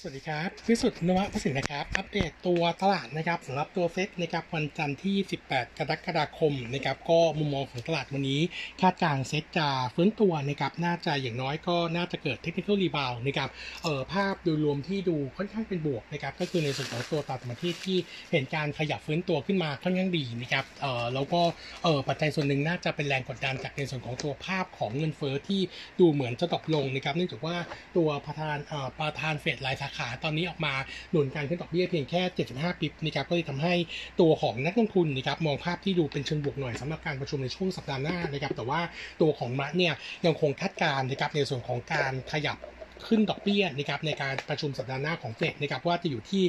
สวัสดีครับพิสุทธิ์นวพสินนะครับ อัปเดตตัวตลาดนะครับสำหรับตัวเซ็ตนะครับวันจันทร์ที่ 18 กรกฎาคมนะครับก็มุมมองของตลาดวันนี้ คาดการเซ็ตจะฟื้นตัวนะครับน่าจะอย่างน้อยก็น่าจะเกิด technical rebound นะครับเอ่อภาพโดยรวมที่ดูค่อนข้างเป็นบวกนะครับก็คือในส่วนของตัวตลาดต่างประเทศที่เห็นการขยับฟื้นตัวขึ้นมาค่อนข้างดีนะครับเอ่อแล้วก็เอ่อปัจจัยส่วนหนึ่งน่าจะเป็นแรงกดดันจากในส่วนของตัวภาพของเงินเฟ้อที่ดูเหมือนจะตกลงนะครับเนื่องจากว่าตัวประธานเอ่อประธานเฟดรายสาขาตอนนี้ออกมาหนุนการขึ้นดอกเบี้ยเพียงแค่ 75ปิบนะครับก็เลยทำให้ตัวของนักลงทุนนะครับมองภาพที่ดูเป็นเชิงบวกหน่อยสำหรับการประชุมในช่วงสัปดาห์หน้านะครับแต่ว่าตัวของมะเนี่ยยังคงคาดการณ์นะครับในส่วนของการขยับ ขึ้นดอกเบี้ยนะครับในการประชุมสัปดาห์หน้าของเฟดนะครับว่าจะอยู่ที่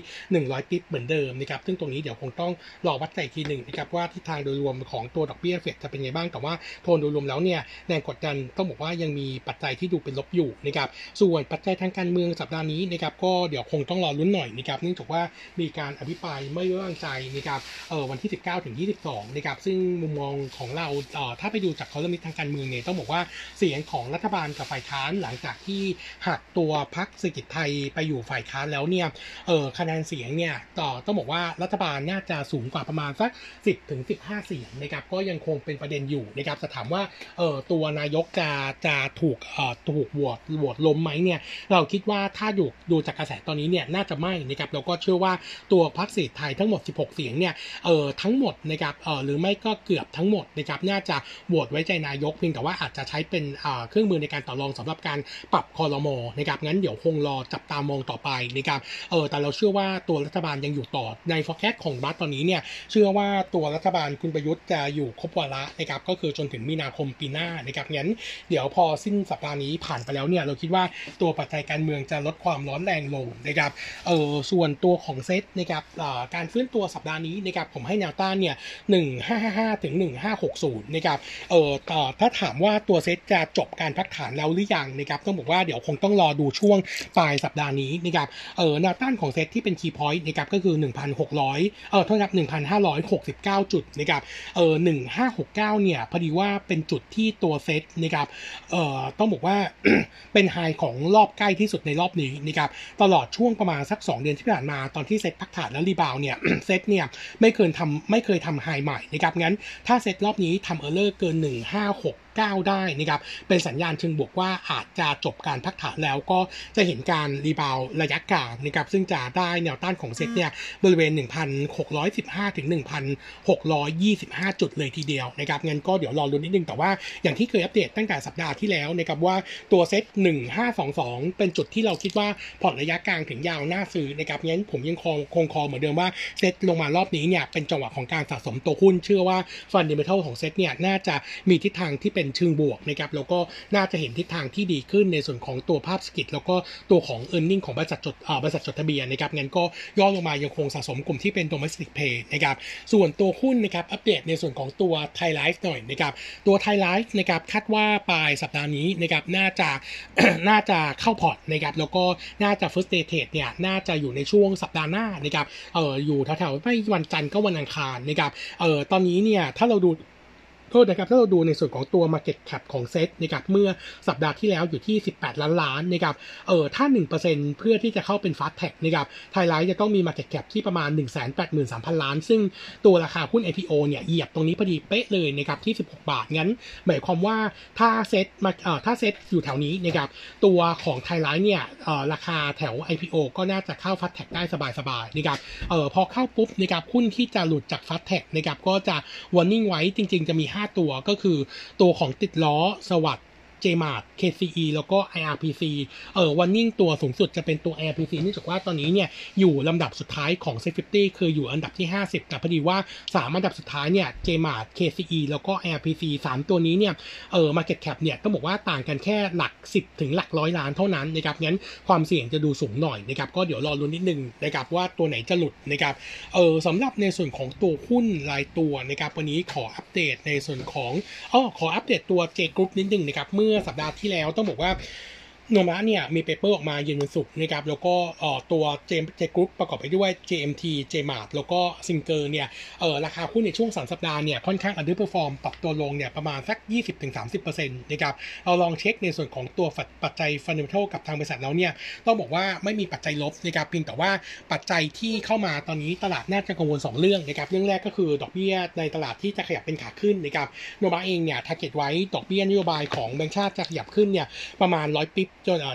100ปิบเหมือนเดิมนะครับซึ่งตรงนี้เดี๋ยวคงต้องรอวัดใจอีกทีหนึ่งนะครับว่าทิศทางโดยรวมของตัวดอกเบี้ยเฟดจะเป็นไงบ้างแต่ว่าโทนโดยรวมแล้วเนี่ยแรงกดดันต้องบอกว่ายังมีปัจจัยที่ดูเป็นลบอยู่นะครับส่วนปัจจัยทางการเมืองสัปดาห์นี้นะครับก็เดี๋ยวคงต้องรอลุ้นหน่อยนะครับเนื่องจากว่ามีการอภิปรายไม่ไว้วางใจนะครับเออวันที่ 19ถึง22นะครับซึ่งมุมมองของเราเอ่อถ้าไปดูจากคอลัมนิสต์ทางการเมืองเนี่ยต้องบอกว่าเสียงของรัฐบาลกับฝ่ายค้านหลังจากที่หักตัวพรรคเศรษฐกิจไทยไปอยู่ฝ่ายค้านแล้วเนี่ยเออคะแนนเสียงเนี่ยต่อต้องบอกว่ารัฐบาลน่าจะสูงกว่าประมาณสัก 10ถึง15 เสียงนะครับก็ยังคงเป็นประเด็นอยู่นะครับจะถามว่าเออตัวนายกจะจะถูกเอ่อถูกโหวตโหวตล้มไหมเนี่ยเราคิดว่าถ้าดูดูจากกระแสตอนนี้เนี่ยน่าจะไม่นะครับแล้วก็เชื่อว่าตัวพรรคเศรษฐไทยทั้งหมด 16 เสียงเนี่ยเออทั้งหมดนะครับเออหรือไม่ก็เกือบทั้งหมดนะครับน่าจะโหวตไว้ใจนายกเพียงแต่ว่าอาจจะใช้เป็นเครื่องมือในการต่อรองสำหรับการปรับคอรมอนะครับงั้นเดี๋ยวคงรอจับตามองต่อไปนะครับเออแต่เราเชื่อว่าตัวรัฐบาลยังอยู่ต่อใน forecast ของรัฐตอนนี้เนี่ยเชื่อว่าตัวรัฐบาลคุณประยุทธ์จะอยู่ครบวาระนะครับก็คือจนถึงมีนาคมปีหน้านะครับงั้นเดี๋ยวพอสิ้นสัปดาห์นี้ผ่านไปแล้วเนี่ยเราคิดว่าตัวปัจจัยการเมืองจะลดความร้อนแรงลงนะครับเออส่วนตัวของเซตนะครับการฟื้นตัวสัปดาห์นี้นะครับผมให้แนวต้านเนี่ย1555ถึง1560นะครับเออต่อถ้าถามว่าตัวเซตจะจบการพักฐานแล้วหรือยังนะครับต้องบอกว่าเดี๋ยวคงต้องรอดูช่วงปลายสัปดาห์นี้นะครับเออแนวต้านของเซตที่เป็น key point นะครับก็คือ 1,600 เออโทษครับ1,569 จุดนะครับเออ1569 เนี่ยพอดีว่าเป็นจุดที่ตัวเซตนะครับเออต้องบอกว่าเป็น high ของรอบใกล้ที่สุดในรอบนี้นะครับตลอดช่วงประมาณสัก 2 เดือนที่ผ่านมาตอนที่เซตพักฐานแล้ว rebound เนี่ยเซตเนี่ยไม่เคยทำไม่เคยทำ high ใหม่นะครับงั้นถ้าเซตรอบนี้ทำ higher เกิน 1569 ได้นะครับเป็นสัญญาณเชิงบวกว่าอาจจะจบการพักฐานแล้วก็จะเห็นการ rebound ระยะกลางนะครับซึ่งจะได้แนวต้านของเซ็ตเนี่ยบริเวณ 1,615 ถึง 1,625 จุดเลยทีเดียวนะครับงั้นก็เดี๋ยวรอรุ้นนิดนึงแต่ว่าอย่างที่เคยอัปเดตตั้งแต่สัปดาห์ที่แล้วนะครับว่าตัวเซ็ต1522 เป็นจุดที่เราคิดว่าพอร์ตระยะกลางถึงยาวน่าซื้อนะครับงั้นผมยังคงคง call เหมือนเดิมว่าเซ็ตลงมารอบนี้เนี่ยเป็นจังหวะของการสะสมตัวหุ้น เชื่อว่าfundamental ของเซ็ตเนี่ยน่าจะมีทิศทางที่เป็นเชิงบวกนะครับแล้วก็น่าจะเห็นทิศทางที่ดีขึ้นในส่วนของตัวภาพเศรษฐกิจแล้วก็ตัวของ e a r n i n g ของบริษัทจดบริษัทจดทะเบียนนะครับงั้นก็ย่อลงมายังคงสะสมกลุ่มที่เป็น domestic play นะครับส่วนตัวหุ้นนะครับอัปเดตในส่วนของตัว Thai Life หน่อยนะครับตัว Thai Life นะครับคาดว่าปลายสัปดาห์นี้นะครับน่าจะน่าจะเข้าพอร์ตนะครับแล้วก็น่าจะ first day trade เนี่ยน่าจะอยู่ในช่วงสัปดาห์หน้านะครับเอออยู่แถวๆไม่วันจันทร์ก็วันอังคารนะครับเออตอนนี้เนี่ยถ้าเราดู โทษนะครับถ้าเราดูในส่วนของตัว Market Cap ของเซตนะครับเมื่อสัปดาห์ที่แล้วอยู่ที่ 18 ล้านล้านนะครับเออถ้า 1%เพื่อที่จะเข้าเป็น Fast Tag นะครับไทยไลท์จะต้องมี Market Cap ที่ประมาณ 183,000 ล้าน ซึ่งตัวราคาหุ้น IPO เนี่ยเหยียบตรงนี้พอดีเป๊ะเลยนะครับที่ 16 บาท งั้น หมายความว่าถ้าเซตมาเอ่อถ้าเซตอยู่แถวนี้นะครับตัวของไทยไลท์เนี่ยเอ่อราคาแถว IPO ก็น่าจะเข้า Fast Tag ได้สบายๆนะครับเออพอเข้าปุ๊บนะครับหุ้นที่จะหลุดจาก Fast Tag นะครับก็จะ warning ไว้จริง ๆ จะมี5 ตัวก็คือตัวของติดล้อสวัสด JMart KCE แล้วก็ IRPC เออวันนิ่งตัวสูงสุดจะเป็นตัว IRPC เนื่องจากว่าตอนนี้เนี่ยอยู่ลำดับสุดท้ายของ s a f e t y คืออยู่อันดับที่ 50 แต่พอดีว่า 3 อันดับสุดท้ายเนี่ย JMart KCE แล้วก็ IRPC 3 ตัวนี้เนี่ยเออ market cap เนี่ยต้องบอกว่าต่างกันแค่หลัก 10 ถึงหลักร้อยล้านเท่านั้นนะครับงั้นความเสี่ยงจะดูสูงหน่อยนะครับก็เดี๋ยวรอรุ้นนิดนึงนะครับว่าตัวไหนจะหลุดนะครับเออสำหรับในส่วนของตัวหุ้นรายตัวนะครับวันนี้ขออัปเดตในส่วนของอ๋อขออัปเดตตัว J Group นิดนึงนะครับเมื่อื่อสัปดาห์ที่แล้วต้องบอกว่า Nomura เนี่ยมี paper ออกมาเย็นวันศุกร์นะครับแล้วก็เอ่อตัว J Group ประกอบไปด้วย JMT JMart แล้วก็ Singer เนี่ยเอ่อราคาหุ้นในช่วงสัปดาห์เนี่ยค่อนข้าง underperform ปรับตัวลงเนี่ยประมาณสัก 20-30%นะครับเราลองเช็คในส่วนของตัวปัจจัย fundamental กับทางบริษัทแล้วเนี่ยต้องบอกว่าไม่มีปัจจัยลบนะครับเพียงแต่ว่าปัจจัยที่เข้ามาตอนนี้ตลาดน่าจะกังวล 2 เรื่องนะครับเรื่องแรกก็คือดอกเบี้ยในตลาดที่จะขยับเป็นขาขึ้นนะครับ Nomura เองเนี่ย target ไว้ดอกเบี้ยนโยบายของแบงก์ชาติจะขยับขึ้นเนี่ยประมาณ100 bps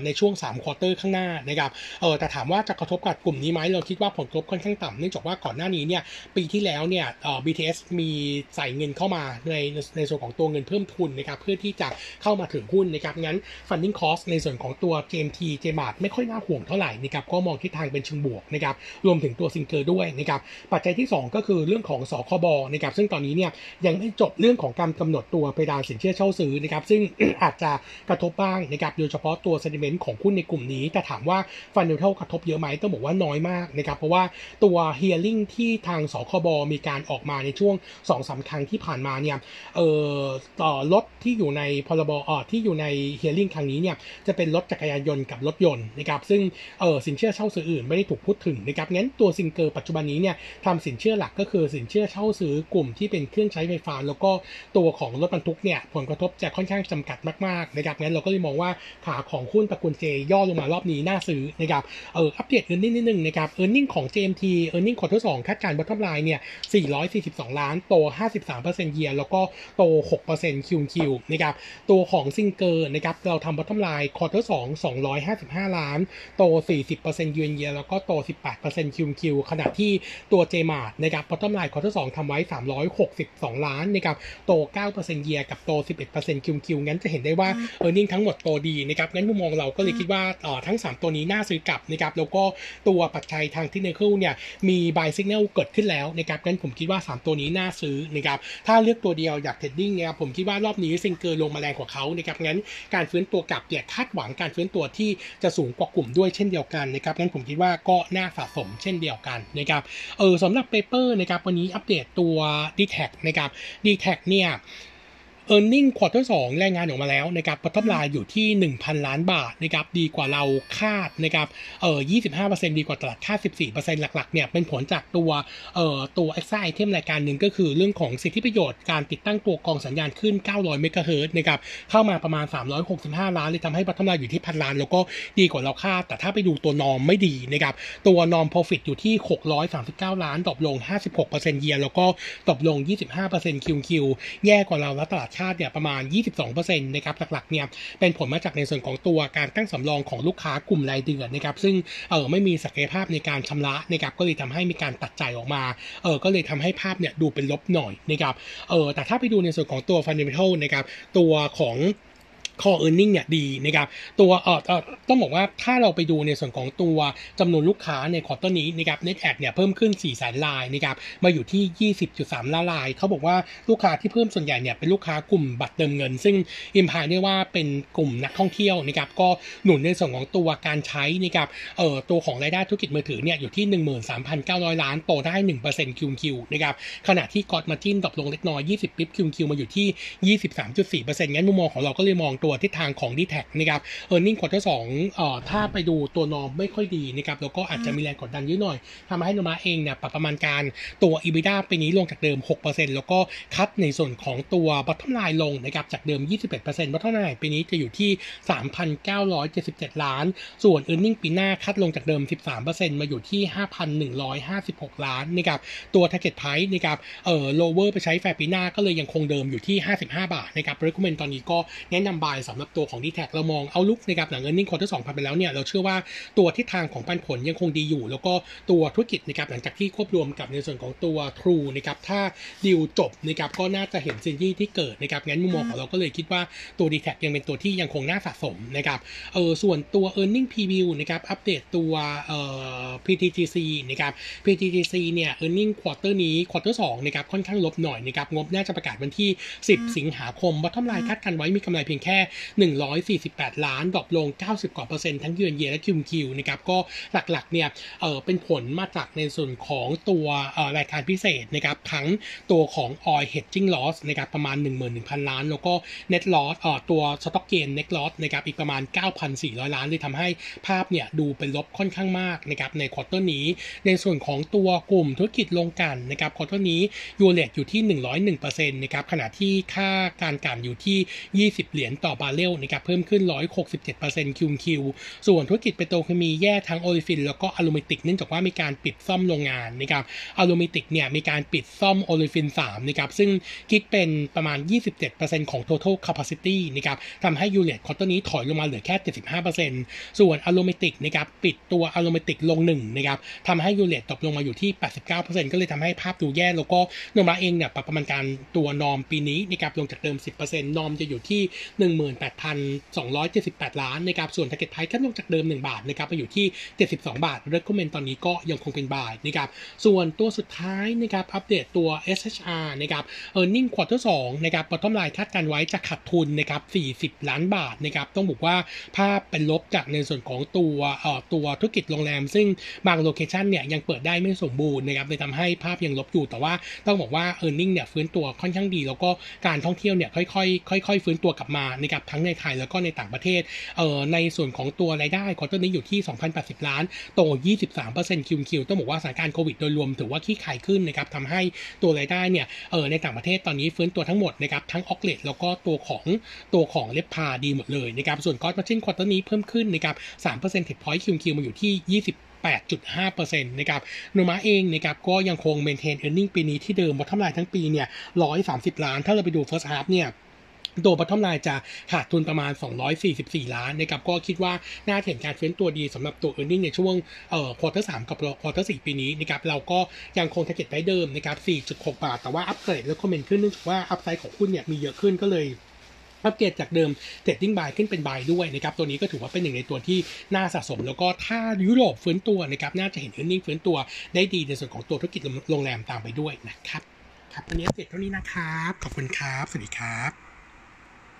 ในช่วง3 quarter ข้างหน้านะครับเออแต่ถามว่าจะกระทบกับกลุ่มนี้ไหมเราคิดว่าผลกระทบค่อนข้างต่ำเนื่องจากว่าก่อนหน้านี้เนี่ยปีที่แล้วเนี่ยเออ BTS มีใส่เงินเข้ามาในในส่วนของตัวเงินเพิ่มทุนนะครับเพื่อที่จะเข้ามาถึงหุ้นนะครับงั้น funding cost ในส่วนของตัว JMT JMart ไม่ค่อยน่าห่วงเท่าไหร่นะครับก็มองทิศทางเป็นเชิงบวกนะครับรวมถึงตัวซิงเกอร์ด้วยนะครับปัจจัยที่ 2 ก็คือเรื่องของสคบนะครับซึ่งตอนนี้เนี่ยยังไม่จบเรื่องของการกำหนดตัวเพดานสินเชื่อเช่าซื้อนะครับซึ่งอาจจะกระทบบ้างนะครับโดยเฉพาะตัว sentiment ของหุ้นในกลุ่มนี้ แต่ถามว่าฟันเดลเทลกระทบเยอะไหมต้องบอกว่าน้อยมากนะครับเพราะว่าตัว hearing ที่ทางสคบมีการออกมาในช่วง2อสาครั้งที่ผ่านมาเนี่ยเอ่อต่อรถที่อยู่ในพรบออที่อยู่ใน hearing ครั้งนี้เนี่ยจะเป็นรถจักรยานยนต์กับรถยนต์นะครับซึ่งเออสินเชื่อเช่าซื้ออื่นไม่ได้ถูกพูดถึงนะครับงั้นตัวซิงเกอร์ปัจจุบันนี้เนี่ยทำสินเชื่อหลักก็คือสินเชื่อเช่าซื้อกลุ่มที่เป็นเครื่องใช้ไฟฟ้า แล้วก็ตัวของรถบรรทุกเนี่ยผลกระทบจะค่อนข้างจำกัดมากๆนะครับงั้นเราก็เลยมองว่าขาของหุ้นตระกูลเจย่อลงมารอบนี้น่าซื้อนะครับเอออัปเดตเงินนิดนึงนะครับ earning ของ JMT earning quarter สองคาดการณ์ bottom line เนี่ย442 ล้านโต 53% year แล้วก็โต6% QoQ นะครับตัวของ Singer นะครับเราทำ bottom line quarter สอง255 ล้าน โต 40% year on year แล้วก็โต 18% QoQ ขณะที่ตัว JMart นะครับ bottom line quarter สองทำไว้ 362 ล้านนะครับโต 9% year กับโต 11% QoQ งั้นจะเห็นได้ว่า earning ทั้งหมดโตดีนะครับงั้นมุมมองเราก็เลยคิดว่าเอ่อทั้ง 3 ตัวนี้น่าซื้อกลับนะครับแล้วก็ตัวปัจจัยทางเทคนิคเนี่ยมี buy signal เกิดขึ้นแล้วนะครับงั้นผมคิดว่า 3 ตัวนี้น่าซื้อนะครับถ้าเลือกตัวเดียวอยาก trading เนี่ยผมคิดว่ารอบนี้ Singer ลงมาแรงกว่าเขานะครับงั้นการฟื้นตัวกลับเนี่ยคาดหวังการฟื้นตัวที่จะสูงกว่ากลุ่มด้วยเช่นเดียวกันนะครับงั้นผมคิดว่าก็น่าสะสมเช่นเดียวกันนะครับเออสำหรับ paper นะครับวันนี้อัปเดตตัว d t แทนะครับ d t แทเนี่ย e a r n i n g ควอเตอร์สองรายงานออกมาแล้วนะครับ bottom line อยู่ที่ 1,000 ล้านบาทนะครับดีกว่าเราคาดนะครับเอ่อ25%ดีกว่าตลาดคาด 14%หลักๆเนี่ยเป็นผลจากตัวเอ่อตัว extra item รายการหนึ่งก็คือเรื่องของสิทธิประโยชน์การติดตั้งตัวกรองสัญญาณขึ้น 900 เมกะเฮิร์ตนะครับเข้ามาประมาณ 365 ล้านเลยทำให้ bottom line อยู่ที่พันล้าน แล้วก็ดีกว่าเราคาด แต่ถ้าไปดูตัว norm ไม่ดีนะครับตัวนอม profit อยู่ที่ 639 ล้านตกลง 56%เยียร์แล้วก็ตกลง 25%คิวคิวแย่กว่าเราแล้วตลาดชาติเนี่ยประมาณ 22%นะครับหลักๆเนี่ยเป็นผลมาจากในส่วนของตัวการตั้งสำรองของลูกค้ากลุ่มรายเดือนนะครับซึ่งเออไม่มีศักยภาพในการชำระนะครับก็เลยทำให้มีการตัดจ่ายออกมาเออก็เลยทำให้ภาพเนี่ยดูเป็นลบหน่อยนะครับเออแต่ถ้าไปดูในส่วนของตัวฟันเดเมทัลนะครับตัวของ core earning เนี่ยดีนะครับตัวเอ่อต้องบอกว่าถ้าเราไปดูในส่วนของตัวจำนวนลูกค้าใน quarter นี้นะครับ net add เนี่ยเพิ่มขึ้น4แสนรายนะครับมาอยู่ที่ 20.3 ล้านราย เขาบอกว่าลูกค้าที่เพิ่มส่วนใหญ่เนี่ยเป็นลูกค้ากลุ่มบัตรเติมเงิน ซึ่ง imply ได้ว่าเป็นกลุ่มนักท่องเที่ยวนะครับก็หนุนในส่วนของตัวการใช้นะครับเอ่อตัวของรายได้ธุรกิจมือถือเนี่ยอยู่ที่ 13,900 ล้านโตได้1% QoQ นะครับขณะที่ gross margin drop ลงเล็กน้อย 20 bps QoQ มาอยู่ที่ 23.4%งั้นมุมมองของเราก็เลยมองตัวทิศทางของ d t แทนะครับ earning quarter สองเอ่อถ้าไปดูตัว norm ไม่ค่อยดีนะครับแล้วก็อาจจะมีแรงกดดันเยอะหน่อยทำให้ Nomura เองเนี่ยปรับประมาณการตัว EBITDA ปีนี้ลงจากเดิม 6%แล้วก็ cut ในส่วนของตัว bottom line ลงนะครับจากเดิม 21% bottom line ปีนี้จะอยู่ที่ 3,977 ล้าน ส่วน e a r n i n g ปีหน้า cut ลงจากเดิม 13%มาอยู่ที่ 5,156 ล้านนะครับตัว target price นะครับเอ่อ lower ไปใช้แฟร์ปีหน้าก็เลยยังคงเดิมอยู่ที่ 55 บาทนะครับ recommend ตอนนี้ก็แนะนำบายสำหรับตัวของ d t แทเรามองเอาลุกในะครับหลัง earning quarter สองผ่านไปแล้วเนี่ยเราเชื่อว่าตัวทิศทางของปันผลยังคงดีอยู่ แล้วก็ตัวธุรกิจนะครับหลังจากที่ควบรวมกับในส่วนของตัว True นะครับถ้าดีลจบนะครับก็น่าจะเห็น synergy ที่เกิดนะครับงั้นมุมมองของเราก็เลยคิดว่าตัว d t แทยังเป็นตัวที่ยังคงน่าสะสมนะครับเออส่วนตัว e a r n i n g preview นะครับอัปเดตตัวเอ่อ PTTGC นะครับ PTTGC เนี่ย e a r n i n g ควอเตอร์นี้ควอเตอร์สองนะครับค่อนข้างลบหน่อยนะครับงบน่าจะประกาศวันที่ 10 สิงหาคม bottom line คาดกันไว้มีกำไรเพียงแค่148 ล้าน drop ลง 90 กว่าเปอร์เซ็นต์ทั้ง year on year และ QQ นะครับก็หลักๆเนี่ยเออเป็นผลมาจากในส่วนของตัวเออรายการพิเศษนะครับทั้งตัวของ oil hedging loss นะครับประมาณ 11,000 ล้าน แล้วก็ net loss เอ่อตัว stock gain net loss นะครับอีกประมาณ 9,400 ล้านเลยทำให้ภาพเนี่ยดูเป็นลบค่อนข้างมากนะครับใน quarter นี้ ในส่วนของตัวกลุ่มธุรกิจโรงกลั่นนะครับ quarter นี้ U-rate อยู่ที่ 101%นะครับขณะที่ค่าการกลั่นอยู่ที่ 20 เหรียญต่อบาร์เรลนะครับเพิ่มขึ้น 167% QQ ส่วนธุรกิจเปโตรเคมีแย่ทั้ง Olefins แล้วก็ Aromatics เนื่องจากว่ามีการปิดซ่อมโรงงานนะครับ Aromatics เนี่ยมีการปิดซ่อม Olefins 3นะครับซึ่งคิดเป็นประมาณ 27%ของ total capacity นะครับทำให้ U-rate quarter นี้ถอยลงมาเหลือแค่ 75%ส่วน Aromatics นะครับปิดตัว Aromatics โรง1นะครับทำให้ U-rate ตกลงมาอยู่ที่ 89%ก็เลยทำให้ภาพดูแย่แล้วก็โนมูระเองเนี่ยปรับประมาณการตัว norm ปีนี้นะครับลงจากเดิม 10% norm จะอยู่ที่18,278 ล้านนะครับส่วน target price ก็ลงจากเดิม 1 บาทนะครับไปอยู่ที่ 72 บาท recommend ตอนนี้ก็ยังคงเป็น buy นะครับส่วนตัวสุดท้ายนะครับอัปเดตตัว SHR นะครับ earning quarter 2นะครับ bottom line คาดการณ์ไว้จะขาดทุนนะครับ 40 ล้านบาทนะครับต้องบอกว่าภาพเป็นลบจากในส่วนของตัวเอ่อตัวธุรกิจโรงแรม ซึ่งบาง location เนี่ยยังเปิดได้ไม่สมบูรณ์นะครับเลยทำให้ภาพยังลบอยู่แต่ว่าต้องบอกว่า e a r n i n g เนี่ยฟื้นตัวค่อนข้างดี แล้วก็การท่องเที่ยวเนี่ยค่อยๆค่อยๆฟื้นตัวกลับมานะครับกับทั้งในไทยแล้วก็ในต่างประเทศเอ่อในส่วนของตัวรายได้ quarter นี้อยู่ที่ 2,080 ล้านโต 23% QQ ต้องบอกว่าสถานการณ์โควิดโดยรวมถือว่าคลี่คลายขึ้นนะครับทำให้ตัวรายได้เนี่ยเออในต่างประเทศตอนนี้ฟื้นตัวทั้งหมดนะครับทั้ง occ rate แล้วก็ตัวของตัวของ RevPAR ดีหมดเลยนะครับส่วน gross margin quarter นี้เพิ่มขึ้นนะครับ3 percentage point QQ มาอยู่ที่ 20 8.5%นะครับโนมูระเองนะครับก็ยังคง maintain earning ปีนี้ที่เดิม bottom line ทั้งปีเนี่ย 130 ล้าน ถ้าเราไปดู First Half เนี่ย ตัว bottom line จะขาดทุนประมาณ 244 ล้านนะครับก็คิดว่าน่าเห็นการฟื้นตัวดีสำหรับตัว e a r n i n g ในช่วงเอ่อ quarter 3กับ quarter 4ปีนี้นะครับเราก็ยังคง t a r g e t ไว้เดิมนะครับ 4.6 บาท แต่ว่า upgrade recommend ขึ้นเนื่องจากว่า upside ของหุ้นเนี่ยมีเยอะขึ้นก็เลยอัปเกรดจากเดิม trading buy ขึ้นเป็น buy ด้วยนะครับ ตัวนี้ก็ถือว่าเป็นหนึ่งในตัวที่น่าสะสม แล้วก็ถ้ายุโรปฟื้นตัวนะครับน่าจะเห็น e a r n i n g ฟื้นตัวได้ดีในส่วนของตัวธุรกิจโรงแรมตามไปด้วยนะครับ ครับวันนี้เสร็จเท่านี้นะครับ ขอบคุณครับ สวัสดีครับ